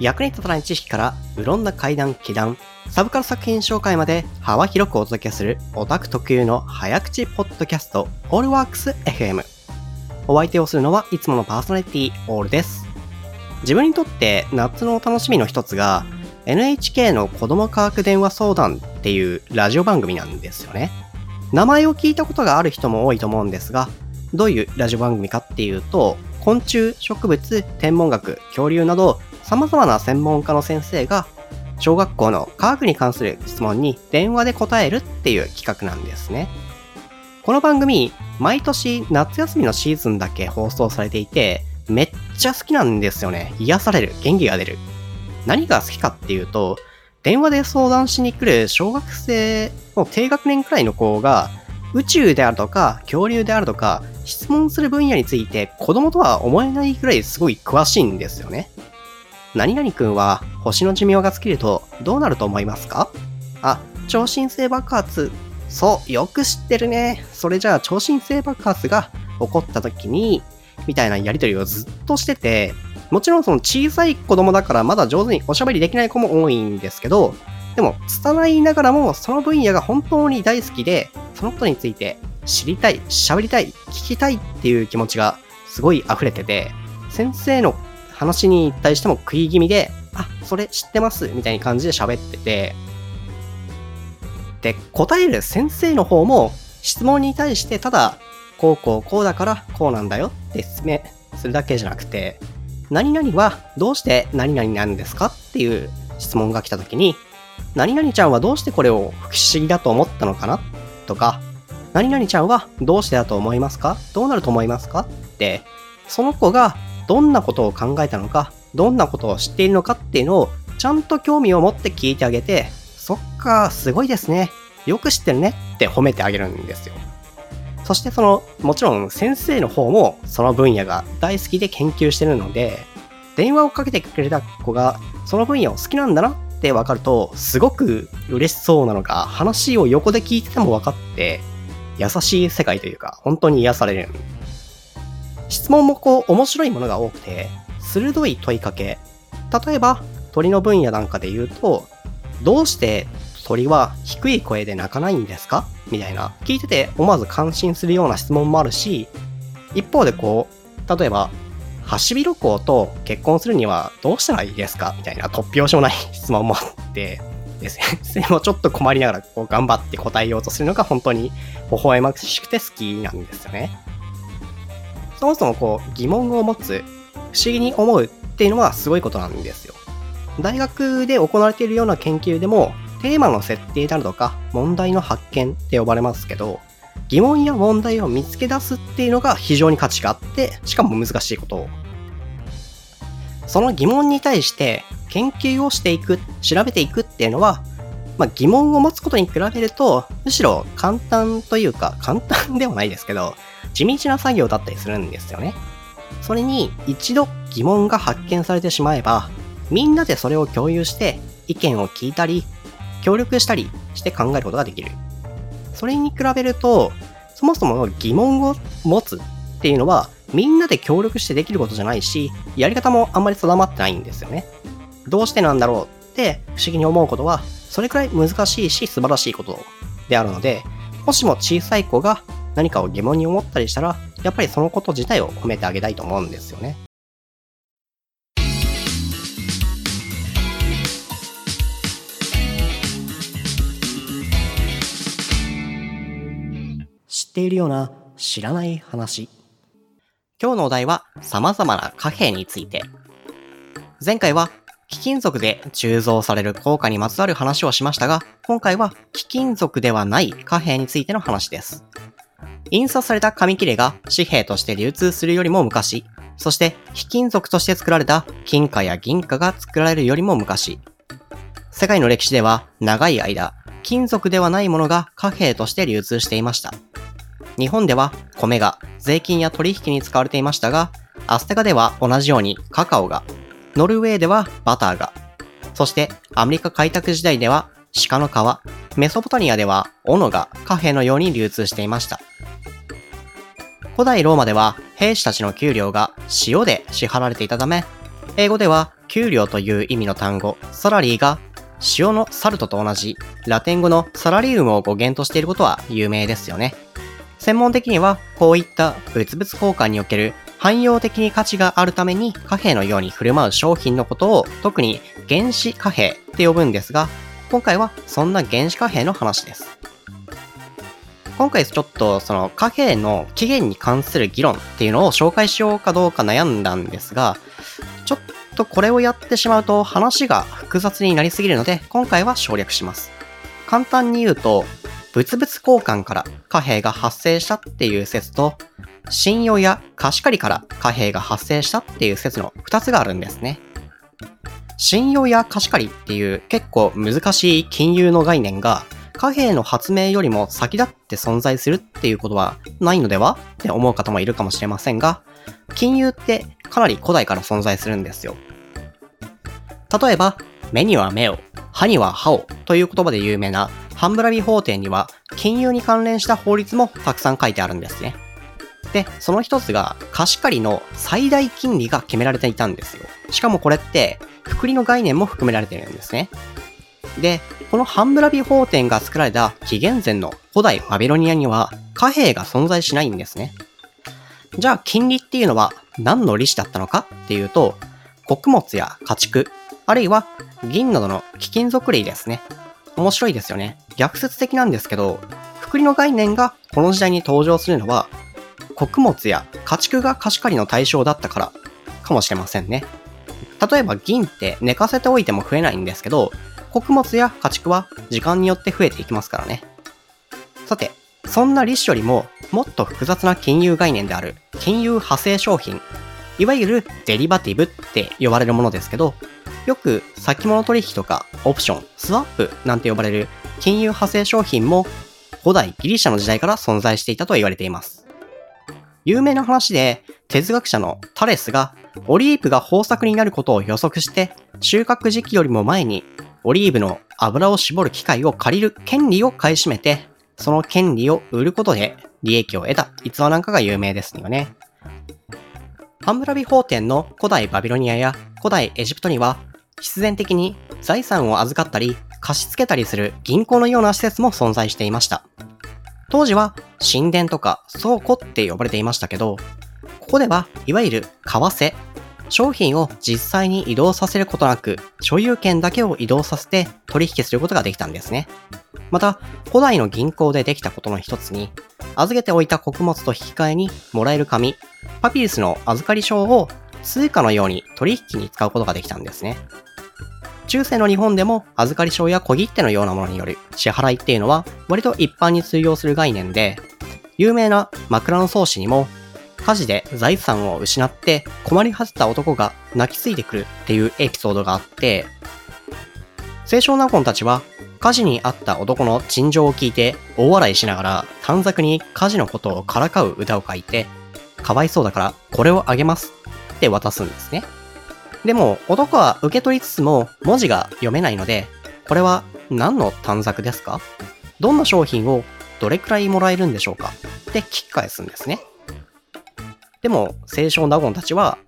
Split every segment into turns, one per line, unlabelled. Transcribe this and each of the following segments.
役に立たない知識から、うろんな階段、気談、サブカル作品紹介まで幅広くお届けするオタク特有の早口ポッドキャスト、オールワークス FM。お相手をするのはいつものパーソナリティ、オールです。自分にとって夏のお楽しみの一つが、NHK の子供科学電話相談っていうラジオ番組なんですよね。名前を聞いたことがある人も多いと思うんですが、どういうラジオ番組かっていうと、昆虫、植物、天文学、恐竜など、様々な専門家の先生が、小学校の科学に関する質問に電話で答えるっていう企画なんですね。この番組、毎年夏休みのシーズンだけ放送されていて、めっちゃ好きなんですよね。癒される。元気が出る。何が好きかっていうと、電話で相談しに来る小学生の低学年くらいの子が、宇宙であるとか、恐竜であるとか、質問する分野について子供とは思えないくらいすごい詳しいんですよね。何々くんは星の寿命が尽きるとどうなると思いますか？あ、超新星爆発。そう、よく知ってるね。それじゃあ超新星爆発が起こった時に、みたいなやりとりをずっとしてて、もちろんその小さい子供だからまだ上手におしゃべりできない子も多いんですけど、でも、拙いながらもその分野が本当に大好きで、そのことについて知りたい、喋りたい、聞きたいっていう気持ちがすごい溢れてて、先生の話に対しても食い気味で、あ、それ知ってますみたいな感じで喋ってて、で、答える先生の方も質問に対してただ、こうこうこうだからこうなんだよって説明するだけじゃなくて、何々はどうして何々なんですか？っていう質問が来た時に、何々ちゃんはどうしてこれを不思議だと思ったのかな？とか、何々ちゃんはどうしてだと思いますかどうなると思いますか？って、その子がどんなことを考えたのか、どんなことを知っているのかっていうのをちゃんと興味を持って聞いてあげて、そっか、すごいですね。よく知ってるねって褒めてあげるんですよ。そしてその、もちろん先生の方もその分野が大好きで研究してるので、電話をかけてくれた子がその分野を好きなんだなって分かると、すごく嬉しそうなのが、話を横で聞いてても分かって、優しい世界というか、本当に癒される。質問もこう、面白いものが多くて、鋭い問いかけ。例えば、鳥の分野なんかで言うと、どうして鳥は低い声で鳴かないんですか？みたいな。聞いてて思わず感心するような質問もあるし、一方でこう、例えば、ハシビロコウと結婚するにはどうしたらいいですか？みたいな突拍子もない質問もあって、で先生もちょっと困りながらこう頑張って答えようとするのが本当に微笑ましくて好きなんですよね。そもそもこう疑問を持つ、不思議に思うっていうのはすごいことなんですよ。大学で行われているような研究でもテーマの設定であるとか問題の発見って呼ばれますけど疑問や問題を見つけ出すっていうのが非常に価値があってしかも難しいことをその疑問に対して研究をしていく調べていくっていうのは、まあ、疑問を持つことに比べるとむしろ簡単というか簡単ではないですけど地道な作業だったりするんですよねそれに一度疑問が発見されてしまえばみんなでそれを共有して意見を聞いたり協力したりして考えることができる。それに比べると、そもそもの疑問を持つっていうのは、みんなで協力してできることじゃないし、やり方もあんまり定まってないんですよね。どうしてなんだろうって不思議に思うことは、それくらい難しいし素晴らしいことであるので、もしも小さい子が何かを疑問に思ったりしたら、やっぱりそのこと自体を褒めてあげたいと思うんですよね。知っているような知らない話。今日のお題は様々な貨幣について。前回は貴金属で鋳造される硬貨にまつわる話をしましたが、今回は貴金属ではない貨幣についての話です。印刷された紙切れが紙幣として流通するよりも昔、そして貴金属として作られた金貨や銀貨が作られるよりも昔。世界の歴史では長い間、金属ではないものが貨幣として流通していました。日本では米が税金や取引に使われていましたが、アステカでは同じようにカカオが、ノルウェーではバターが、そしてアメリカ開拓時代では鹿の皮、メソポタニアでは斧が貨幣のように流通していました。古代ローマでは兵士たちの給料が塩で支払われていたため、英語では給料という意味の単語、サラリーが塩のサルトと同じラテン語のサラリウムを語源としていることは有名ですよね。専門的にはこういった物々交換における汎用的に価値があるために貨幣のように振る舞う商品のことを特に原子貨幣って呼ぶんですが、今回はそんな原子貨幣の話です。今回ちょっとその貨幣の起源に関する議論っていうのを紹介しようかどうか悩んだんですが、ちょっとこれをやってしまうと話が複雑になりすぎるので、今回は省略します。簡単に言うと、物々交換から貨幣が発生したっていう説と、信用や貸し借りから貨幣が発生したっていう説の2つがあるんですね。信用や貸し借りっていう結構難しい金融の概念が貨幣の発明よりも先立って存在するっていうことはないのではって思う方もいるかもしれませんが、金融ってかなり古代から存在するんですよ。例えば、目には目を、歯には歯をという言葉で有名なハンブラビ法典には金融に関連した法律もたくさん書いてあるんですね。で、その一つが貸し借りの最大金利が決められていたんですよ。しかもこれって、福利の概念も含められているんですね。で、このハンブラビ法典が作られた紀元前の古代バビロニアには貨幣が存在しないんですね。じゃあ金利っていうのは何の利子だったのかっていうと、穀物や家畜、あるいは銀などの貴金属類ですね。面白いですよね。逆説的なんですけど、福利の概念がこの時代に登場するのは、穀物や家畜が貸し借りの対象だったからかもしれませんね。例えば銀って寝かせておいても増えないんですけど、穀物や家畜は時間によって増えていきますからね。さて、そんな利子よりももっと複雑な金融概念である金融派生商品、いわゆるデリバティブって呼ばれるものですけど、よく先物取引とかオプション、スワップなんて呼ばれる金融派生商品も古代ギリシャの時代から存在していたと言われています。有名な話で哲学者のタレスがオリーブが豊作になることを予測して収穫時期よりも前にオリーブの油を絞る機械を借りる権利を買い占めてその権利を売ることで利益を得た逸話なんかが有名ですよね。ハンブラビ法典の古代バビロニアや古代エジプトには必然的に財産を預かったり貸し付けたりする銀行のような施設も存在していました。当時は神殿とか倉庫って呼ばれていましたけど、ここではいわゆる為替、商品を実際に移動させることなく、所有権だけを移動させて取引することができたんですね。また、古代の銀行でできたことの一つに、預けておいた穀物と引き換えにもらえる紙、パピルスの預かり証を通貨のように取引に使うことができたんですね。中世の日本でも預かり証や小切手のようなものによる支払いっていうのは割と一般に通用する概念で、有名な枕草子にも火事で財産を失って困り果てた男が泣きついてくるっていうエピソードがあって、清少納言たちは火事にあった男の陳情を聞いて大笑いしながら短冊に火事のことをからかう歌を書いて、かわいそうだからこれをあげますって渡すんですね。でも男は受け取りつつも文字が読めないので、これは何の短冊ですかどんな商品をどれくらいもらえるんでしょうか？って聞き返すんですね。でも、清少納言たちは、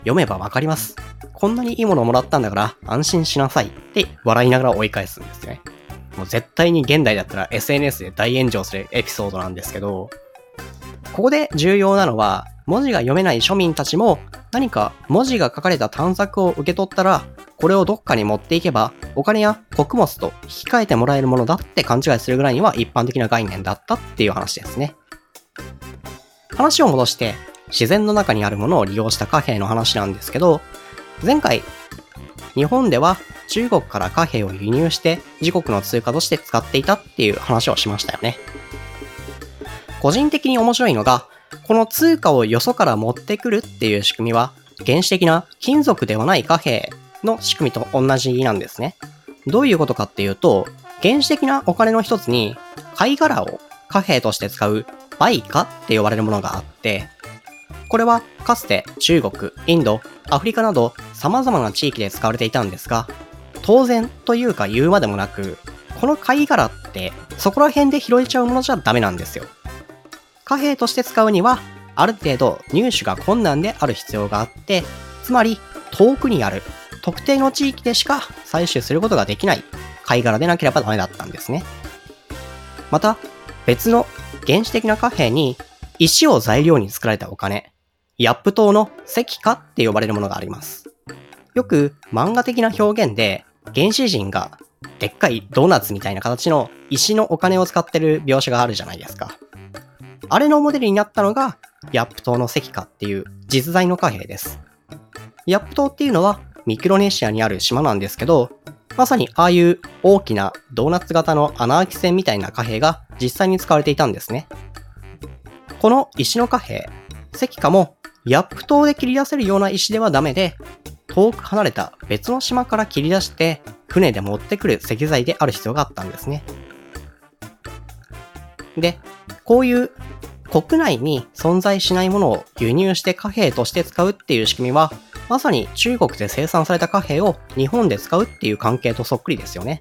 読めばわかります。こんなにいいものをもらったんだから安心しなさいって笑いながら追い返すんですね。もう絶対に現代だったら SNS で大炎上するエピソードなんですけど、ここで重要なのは、文字が読めない庶民たちも何か文字が書かれた短冊を受け取ったら、これをどっかに持っていけば、お金や穀物と引き換えてもらえるものだって勘違いするぐらいには一般的な概念だったっていう話ですね。話を戻して、自然の中にあるものを利用した貨幣の話なんですけど、前回、日本では中国から貨幣を輸入して自国の通貨として使っていたっていう話をしましたよね。個人的に面白いのが、この通貨をよそから持ってくるっていう仕組みは、原始的な金属ではない貨幣の仕組みと同じなんですね。どういうことかっていうと、原始的なお金の一つに、貝殻を貨幣として使うバイカって呼ばれるものがあって、これはかつて中国、インド、アフリカなど様々な地域で使われていたんですが、当然というか言うまでもなく、この貝殻ってそこら辺で拾えちゃうものじゃダメなんですよ。貨幣として使うには、ある程度入手が困難である必要があって、つまり遠くにある特定の地域でしか採取することができない貝殻でなければダメだったんですね。また、別の原始的な貨幣に石を材料に作られたお金、ヤップ島の石化って呼ばれるものがあります。よく漫画的な表現で原始人がでっかいドーナツみたいな形の石のお金を使ってる描写があるじゃないですか。あれのモデルになったのがヤップ島の石化っていう実在の貨幣です。ヤップ島っていうのはミクロネシアにある島なんですけど、まさにああいう大きなドーナツ型の穴あき線みたいな貨幣が実際に使われていたんですね。この石の貨幣、石化もヤップ島で切り出せるような石ではダメで、遠く離れた別の島から切り出して船で持ってくる石材である必要があったんですね。で、こういう国内に存在しないものを輸入して貨幣として使うっていう仕組みは、まさに中国で生産された貨幣を日本で使うっていう関係とそっくりですよね。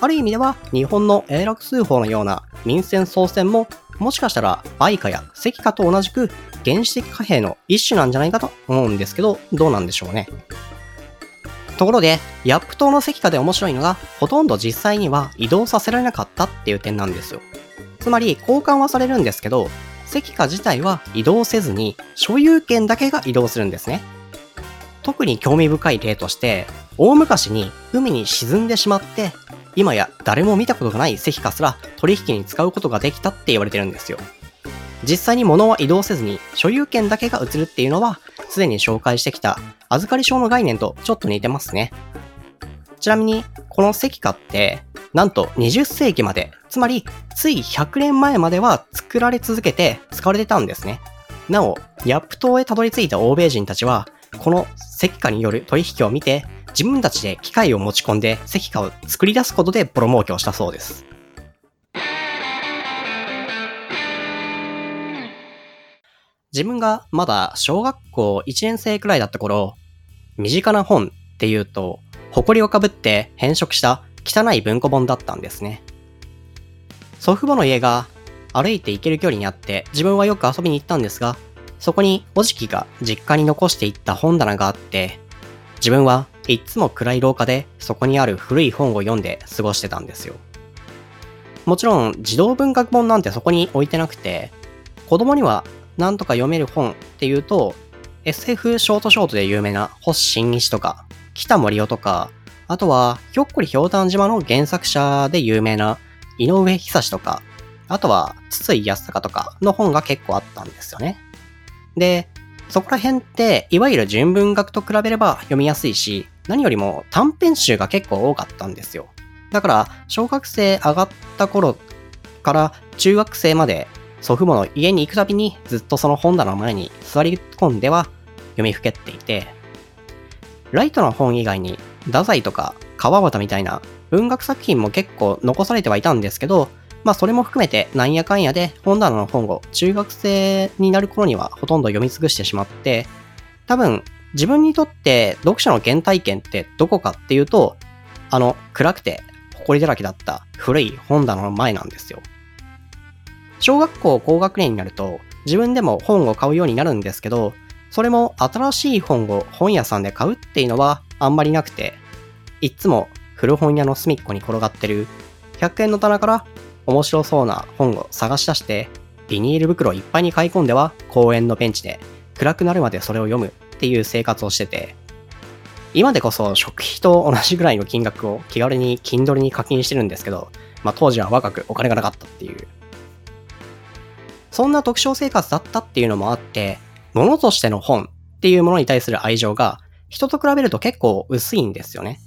ある意味では日本の永楽数法のような民船総船ももしかしたら売価や石化と同じく原始的貨幣の一種なんじゃないかと思うんですけど、どうなんでしょうね。ところで、ヤップ島の石化で面白いのが、ほとんど実際には移動させられなかったっていう点なんですよ。つまり、交換はされるんですけど、石化自体は移動せずに、所有権だけが移動するんですね。特に興味深い例として、大昔に海に沈んでしまって、今や誰も見たことがない石化すら取引に使うことができたって言われてるんですよ。実際に物は移動せずに所有権だけが移るっていうのは、すでに紹介してきた預かり証の概念とちょっと似てますね。ちなみに、この石化って、なんと20世紀まで、つまりつい100年前までは作られ続けて使われてたんですね。なお、ヤップ島へたどり着いた欧米人たちは、この石化による取引を見て、自分たちで機械を持ち込んで石化を作り出すことでプロモーキョをしたそうです。自分がまだ小学校1年生くらいだった頃、身近な本っていうと、埃をかぶって変色した汚い文庫本だったんですね。祖父母の家が歩いて行ける距離にあって自分はよく遊びに行ったんですが、そこにおじきが実家に残していった本棚があって、自分はいつも暗い廊下でそこにある古い本を読んで過ごしてたんですよ。もちろん児童文学本なんてそこに置いてなくて、子供にはなんとか読める本っていうと、SF ショートショートで有名な星新一とか、北森夫とか、あとは、ひょっこりひょうたん島の原作者で有名な井上久志とか、あとは、筒井康隆とかの本が結構あったんですよね。で、そこら辺って、いわゆる純文学と比べれば読みやすいし、何よりも短編集が結構多かったんですよ。だから、小学生上がった頃から中学生まで祖父母の家に行くたびにずっとその本棚の前に座り込んでは読みふけっていて、ライトな本以外に太宰とか川端みたいな文学作品も結構残されてはいたんですけど、まあそれも含めてなんやかんやで本棚の本を中学生になる頃にはほとんど読み尽くしてしまって、多分自分にとって読書の原体験ってどこかっていうと、あの暗くて埃だらけだった古い本棚の前なんですよ。小学校高学年になると自分でも本を買うようになるんですけど、それも新しい本を本屋さんで買うっていうのはあんまりなくて、いっつも古本屋の隅っこに転がってる100円の棚から面白そうな本を探し出して、ビニール袋いっぱいに買い込んでは公園のベンチで暗くなるまでそれを読むっていう生活をしてて、今でこそ食費と同じぐらいの金額を気軽に Kindle に課金してるんですけど、まあ当時は若くお金がなかったっていうそんな特徴生活だったっていうのもあって、物としての本っていうものに対する愛情が人と比べると結構薄いんですよね。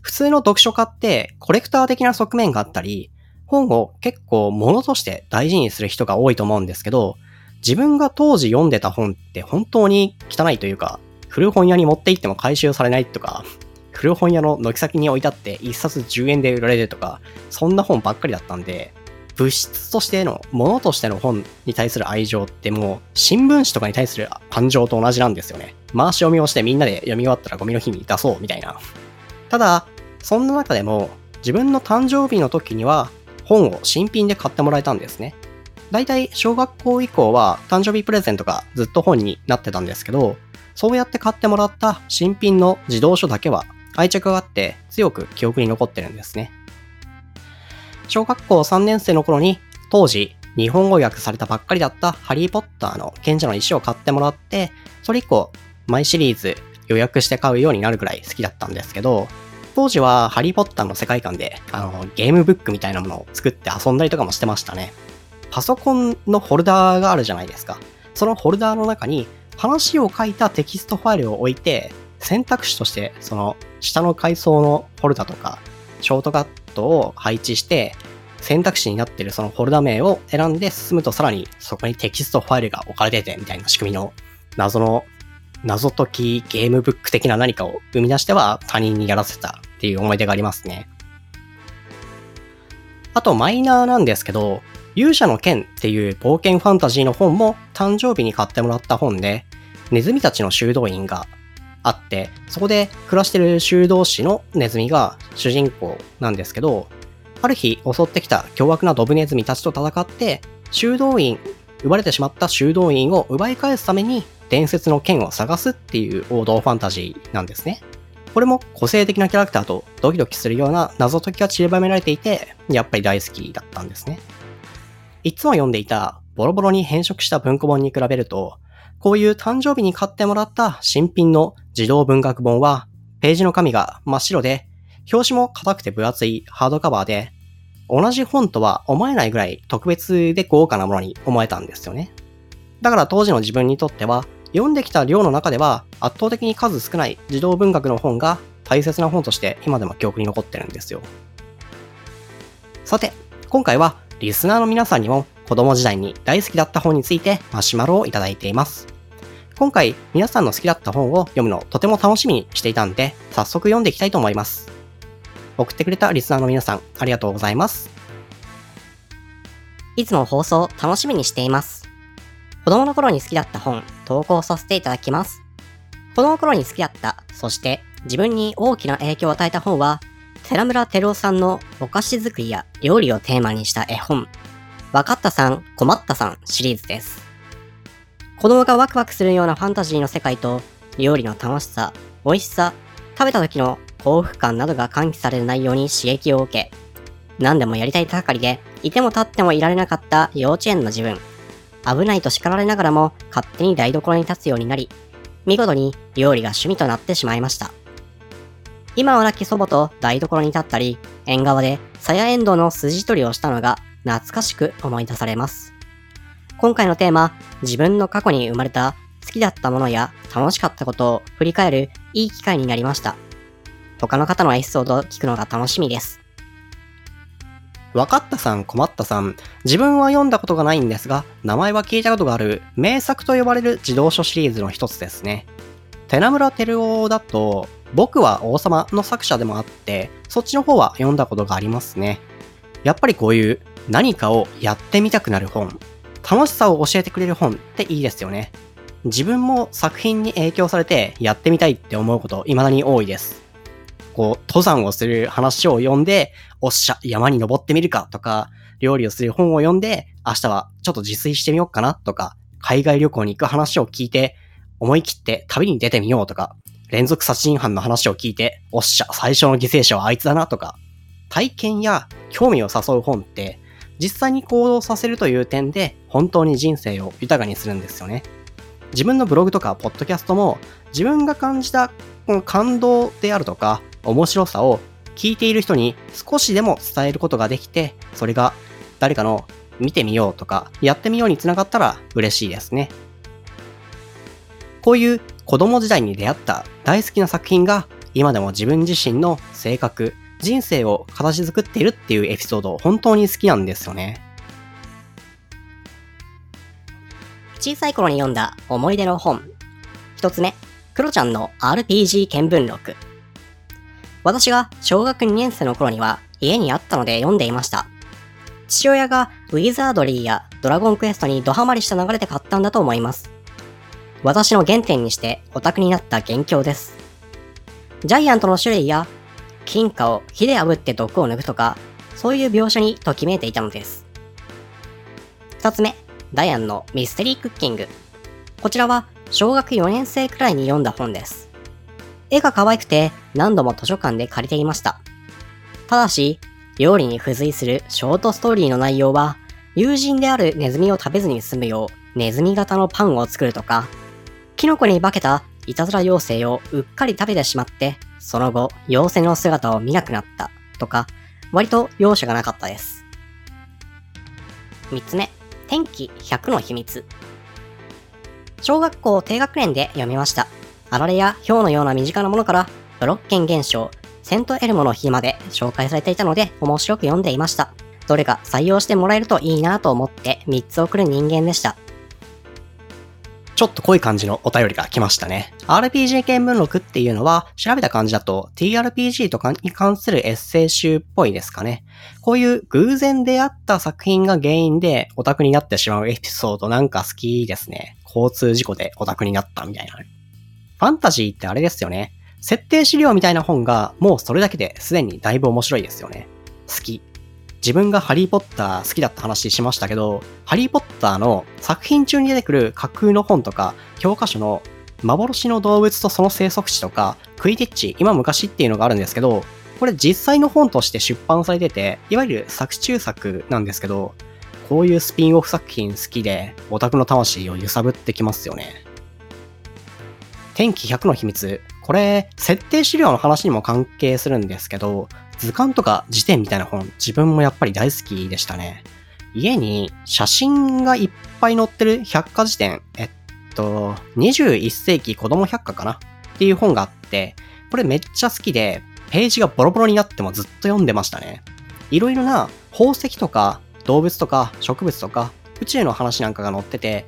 普通の読書家ってコレクター的な側面があったり、本を結構物として大事にする人が多いと思うんですけど、自分が当時読んでた本って本当に汚いというか、古本屋に持って行っても回収されないとか、古本屋の軒先に置いてあって一冊10円で売られるとか、そんな本ばっかりだったんで、物質としての、ものとしての本に対する愛情ってもう、新聞紙とかに対する感情と同じなんですよね。回し読みをしてみんなで読み終わったらゴミの日に出そうみたいな。ただ、そんな中でも、自分の誕生日の時には、本を新品で買ってもらえたんですね。だいたい小学校以降は誕生日プレゼントがずっと本になってたんですけど、そうやって買ってもらった新品の自動書だけは愛着があって強く記憶に残ってるんですね。小学校3年生の頃に当時日本語訳されたばっかりだったハリーポッターの賢者の石を買ってもらって、それ以降毎シリーズ予約して買うようになるぐらい好きだったんですけど、当時はハリーポッターの世界観であのゲームブックみたいなものを作って遊んだりとかもしてましたね。パソコンのフォルダーがあるじゃないですか。そのフォルダーの中に話を書いたテキストファイルを置いて、選択肢としてその下の階層のフォルダとかショートカットを配置して選択肢になってるそのフォルダ名を選んで進むとさらにそこにテキストファイルが置かれててみたいな仕組みの謎の謎解きゲームブック的な何かを生み出しては他人にやらせたっていう思い出がありますね。あとマイナーなんですけど、勇者の剣っていう冒険ファンタジーの本も誕生日に買ってもらった本で、ネズミたちの修道院があって、そこで暮らしてる修道士のネズミが主人公なんですけど、ある日襲ってきた凶悪なドブネズミたちと戦って、修道院、奪われてしまった修道院を奪い返すために伝説の剣を探すっていう王道ファンタジーなんですね。これも個性的なキャラクターとドキドキするような謎解きが散りばめられていて、やっぱり大好きだったんですね。いつも読んでいたボロボロに変色した文庫本に比べると、こういう誕生日に買ってもらった新品の児童文学本は、ページの紙が真っ白で、表紙も硬くて分厚いハードカバーで、同じ本とは思えないぐらい特別で豪華なものに思えたんですよね。だから当時の自分にとっては、読んできた量の中では圧倒的に数少ない児童文学の本が大切な本として今でも記憶に残ってるんですよ。さて、今回はリスナーの皆さんにも子供時代に大好きだった本についてマシュマロをいただいています。今回皆さんの好きだった本を読むのとても楽しみにしていたんで、早速読んでいきたいと思います。送ってくれたリスナーの皆さん、ありがとうございます。
いつも放送楽しみにしています。子供の頃に好きだった本、投稿させていただきます。子供の頃に好きだった、そして自分に大きな影響を与えた本は、寺村照夫さんのお菓子作りや料理をテーマにした絵本、わかったさん、困ったさんシリーズです。子供がワクワクするようなファンタジーの世界と、料理の楽しさ、美味しさ、食べた時の幸福感などが喚起される内容に刺激を受け、何でもやりたい盛りで、いても立ってもいられなかった幼稚園の自分。危ないと叱られながらも勝手に台所に立つようになり、見事に料理が趣味となってしまいました。今は亡き祖母と台所に立ったり、縁側でさやエンドの筋取りをしたのが懐かしく思い出されます。今回のテーマ、自分の過去に生まれた好きだったものや楽しかったことを振り返るいい機会になりました。他の方のエピソードを聞くのが楽しみです。
わかったさん、困ったさん。自分は読んだことがないんですが、名前は聞いたことがある名作と呼ばれる児童書シリーズの一つですね。寺村照夫だと、僕は王様の作者でもあって、そっちの方は読んだことがありますね。やっぱりこういう何かをやってみたくなる本、楽しさを教えてくれる本っていいですよね。自分も作品に影響されてやってみたいって思うこと未だに多いです。こう、登山をする話を読んで、おっしゃ、山に登ってみるかとか、料理をする本を読んで、明日はちょっと自炊してみようかなとか、海外旅行に行く話を聞いて、思い切って旅に出てみようとか、連続殺人犯の話を聞いて、おっしゃ、最初の犠牲者はあいつだなとか、体験や興味を誘う本って、実際に行動させるという点で、本当に人生を豊かにするんですよね。自分のブログとかポッドキャストも、自分が感じた感動であるとか、面白さを聞いている人に少しでも伝えることができて、それが誰かの見てみようとか、やってみようにつながったら嬉しいですね。こういう子供時代に出会った大好きな作品が今でも自分自身の性格、人生を形作っているっていうエピソード本当に好きなんですよね。
小さい頃に読んだ思い出の本。一つ目、クロちゃんの RPG 見聞録。私が小学2年生の頃には家にあったので読んでいました。父親がウィザードリーやドラゴンクエストにドハマりした流れで買ったんだと思います。私の原点にしてオタクになった元凶です。ジャイアントの種類や金貨を火で炙って毒を抜くとか、そういう描写にときめいていたのです。二つ目、ダイアンのミステリークッキング。こちらは小学4年生くらいに読んだ本です。絵が可愛くて何度も図書館で借りていました。ただし、料理に付随するショートストーリーの内容は、友人であるネズミを食べずに済むようネズミ型のパンを作るとか、キノコに化けたいたずら妖精をうっかり食べてしまって、その後、妖精の姿を見なくなったとか、割と容赦がなかったです。3つ目、天気100の秘密。小学校低学年で読みました。あられや氷のような身近なものから、ブロッケン現象、セントエルモの日まで紹介されていたので面白く読んでいました。どれか採用してもらえるといいなと思って3つ送る人間でした。
ちょっと濃い感じのお便りが来ましたね。RPG 系文録っていうのは、調べた感じだと TRPG とかに関するエッセイ集っぽいですかね。こういう偶然出会った作品が原因でオタクになってしまうエピソードなんか好きですね。交通事故でオタクになったみたいな。ファンタジーってあれですよね。設定資料みたいな本がもうそれだけですでにだいぶ面白いですよね。好き。自分がハリーポッター好きだった話しましたけど、ハリーポッターの作品中に出てくる架空の本とか、教科書の幻の動物とその生息地とか、クイディッチ、今昔っていうのがあるんですけど、これ実際の本として出版されてて、いわゆる作中作なんですけど、こういうスピンオフ作品好きで、オタクの魂を揺さぶってきますよね。天気100の秘密。これ、設定資料の話にも関係するんですけど、図鑑とか辞典みたいな本、自分もやっぱり大好きでしたね。家に写真がいっぱい載ってる百科事典、えっと、21世紀子供百科かな？っていう本があって、これめっちゃ好きで、ページがボロボロになってもずっと読んでましたね。いろいろな宝石とか動物とか植物とか宇宙の話なんかが載ってて、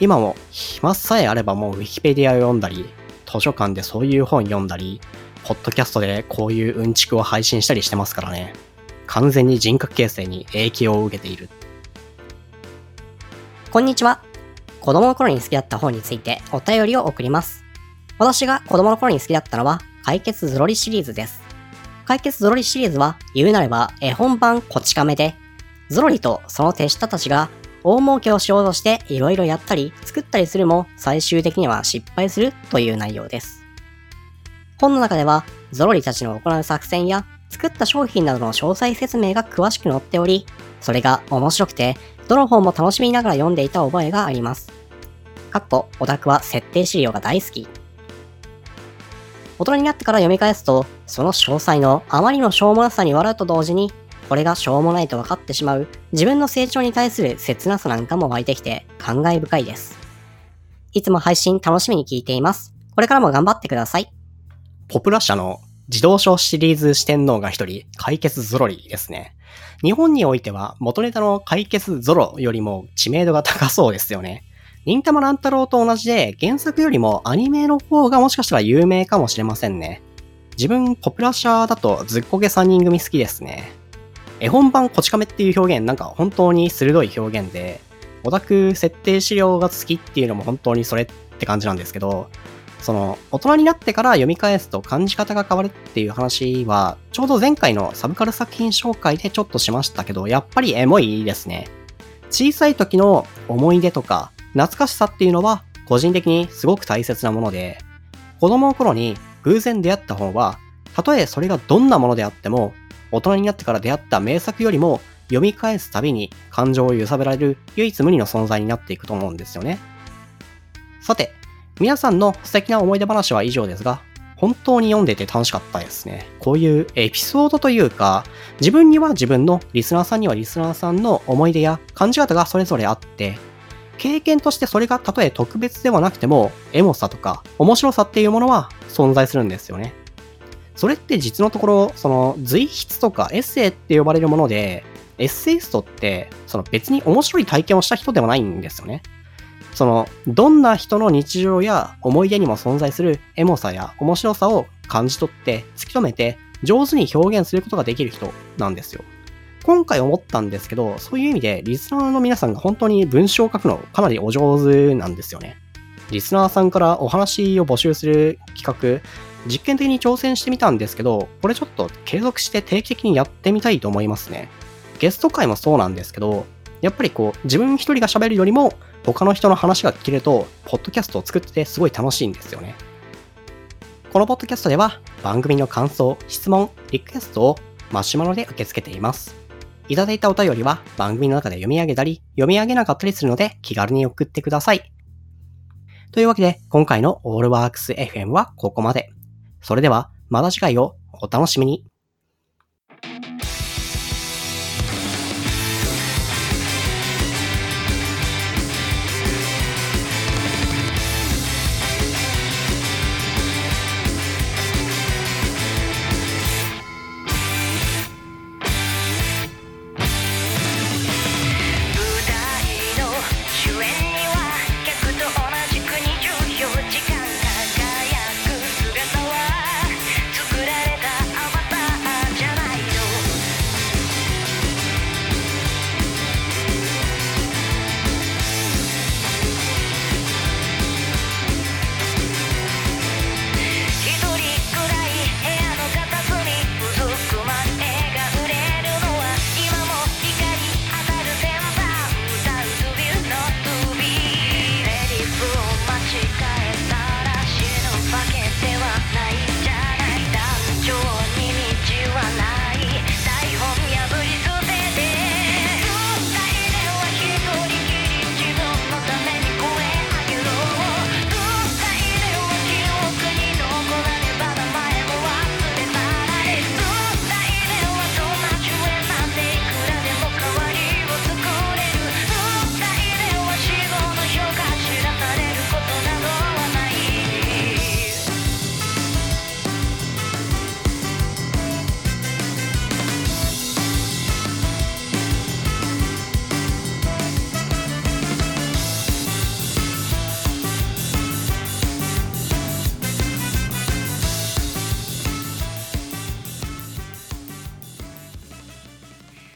今も暇さえあればもうウィキペディアを読んだり、図書館でそういう本読んだり、ポッドキャストでこういううんちくを配信したりしてますからね。完全に人格形成に影響を受けている。
こんにちは。子供の頃に好きだった本についてお便りを送ります。私が子供の頃に好きだったのは解決ゾロリシリーズです。解決ゾロリシリーズは言うなれば絵本版こち亀で、ゾロリとその手下たちが大儲けをしようとしていろいろやったり作ったりするも最終的には失敗するという内容です。本の中ではゾロリたちの行う作戦や作った商品などの詳細説明が詳しく載っており、それが面白くてどの本も楽しみながら読んでいた覚えがあります。かっこ、オタクは設定資料が大好き。大人になってから読み返すと、その詳細のあまりのしょうもなさに笑うと同時に、これがしょうもないと分かってしまう自分の成長に対する切なさなんかも湧いてきて感慨深いです。いつも配信楽しみに聞いています。これからも頑張ってください。
ポプラ社の自動書シリーズ四天王が一人、解決ゾロリですね。日本においては元ネタの解決ゾロよりも知名度が高そうですよね。忍たま乱太郎と同じで原作よりもアニメの方がもしかしたら有名かもしれませんね。自分ポプラ社だとずっこけ3人組好きですね。絵本版こち亀っていう表現なんか本当に鋭い表現で、オタク設定資料が好きっていうのも本当にそれって感じなんですけど、その、大人になってから読み返すと感じ方が変わるっていう話は、ちょうど前回のサブカル作品紹介でちょっとしましたけど、やっぱりエモいですね。小さい時の思い出とか、懐かしさっていうのは、個人的にすごく大切なもので、子供の頃に偶然出会った本は、たとえそれがどんなものであっても、大人になってから出会った名作よりも、読み返すたびに感情を揺さぶられる唯一無二の存在になっていくと思うんですよね。さて、皆さんの素敵な思い出話は以上ですが、本当に読んでて楽しかったですね。こういうエピソードというか、自分には自分の、リスナーさんにはリスナーさんの思い出や感じ方がそれぞれあって、経験としてそれがたとえ特別ではなくても、エモさとか面白さっていうものは存在するんですよね。それって実のところ、その随筆とかエッセイって呼ばれるもので、エッセイストって、その別に面白い体験をした人ではないんですよね。その、どんな人の日常や思い出にも存在するエモさや面白さを感じ取って、突き止めて、上手に表現することができる人なんですよ。今回思ったんですけど、そういう意味で、リスナーの皆さんが本当に文章を書くのかなりお上手なんですよね。リスナーさんからお話を募集する企画、実験的に挑戦してみたんですけど、これちょっと継続して定期的にやってみたいと思いますね。ゲスト会もそうなんですけど、やっぱりこう、自分一人が喋るよりも、他の人の話が聞けると、ポッドキャストを作っててすごい楽しいんですよね。このポッドキャストでは番組の感想、質問、リクエストをマシュマロで受け付けています。いただいたお便りは番組の中で読み上げたり、読み上げなかったりするので気軽に送ってください。というわけで、今回の AllWorks FM はここまで。それでは、また次回をお楽しみに。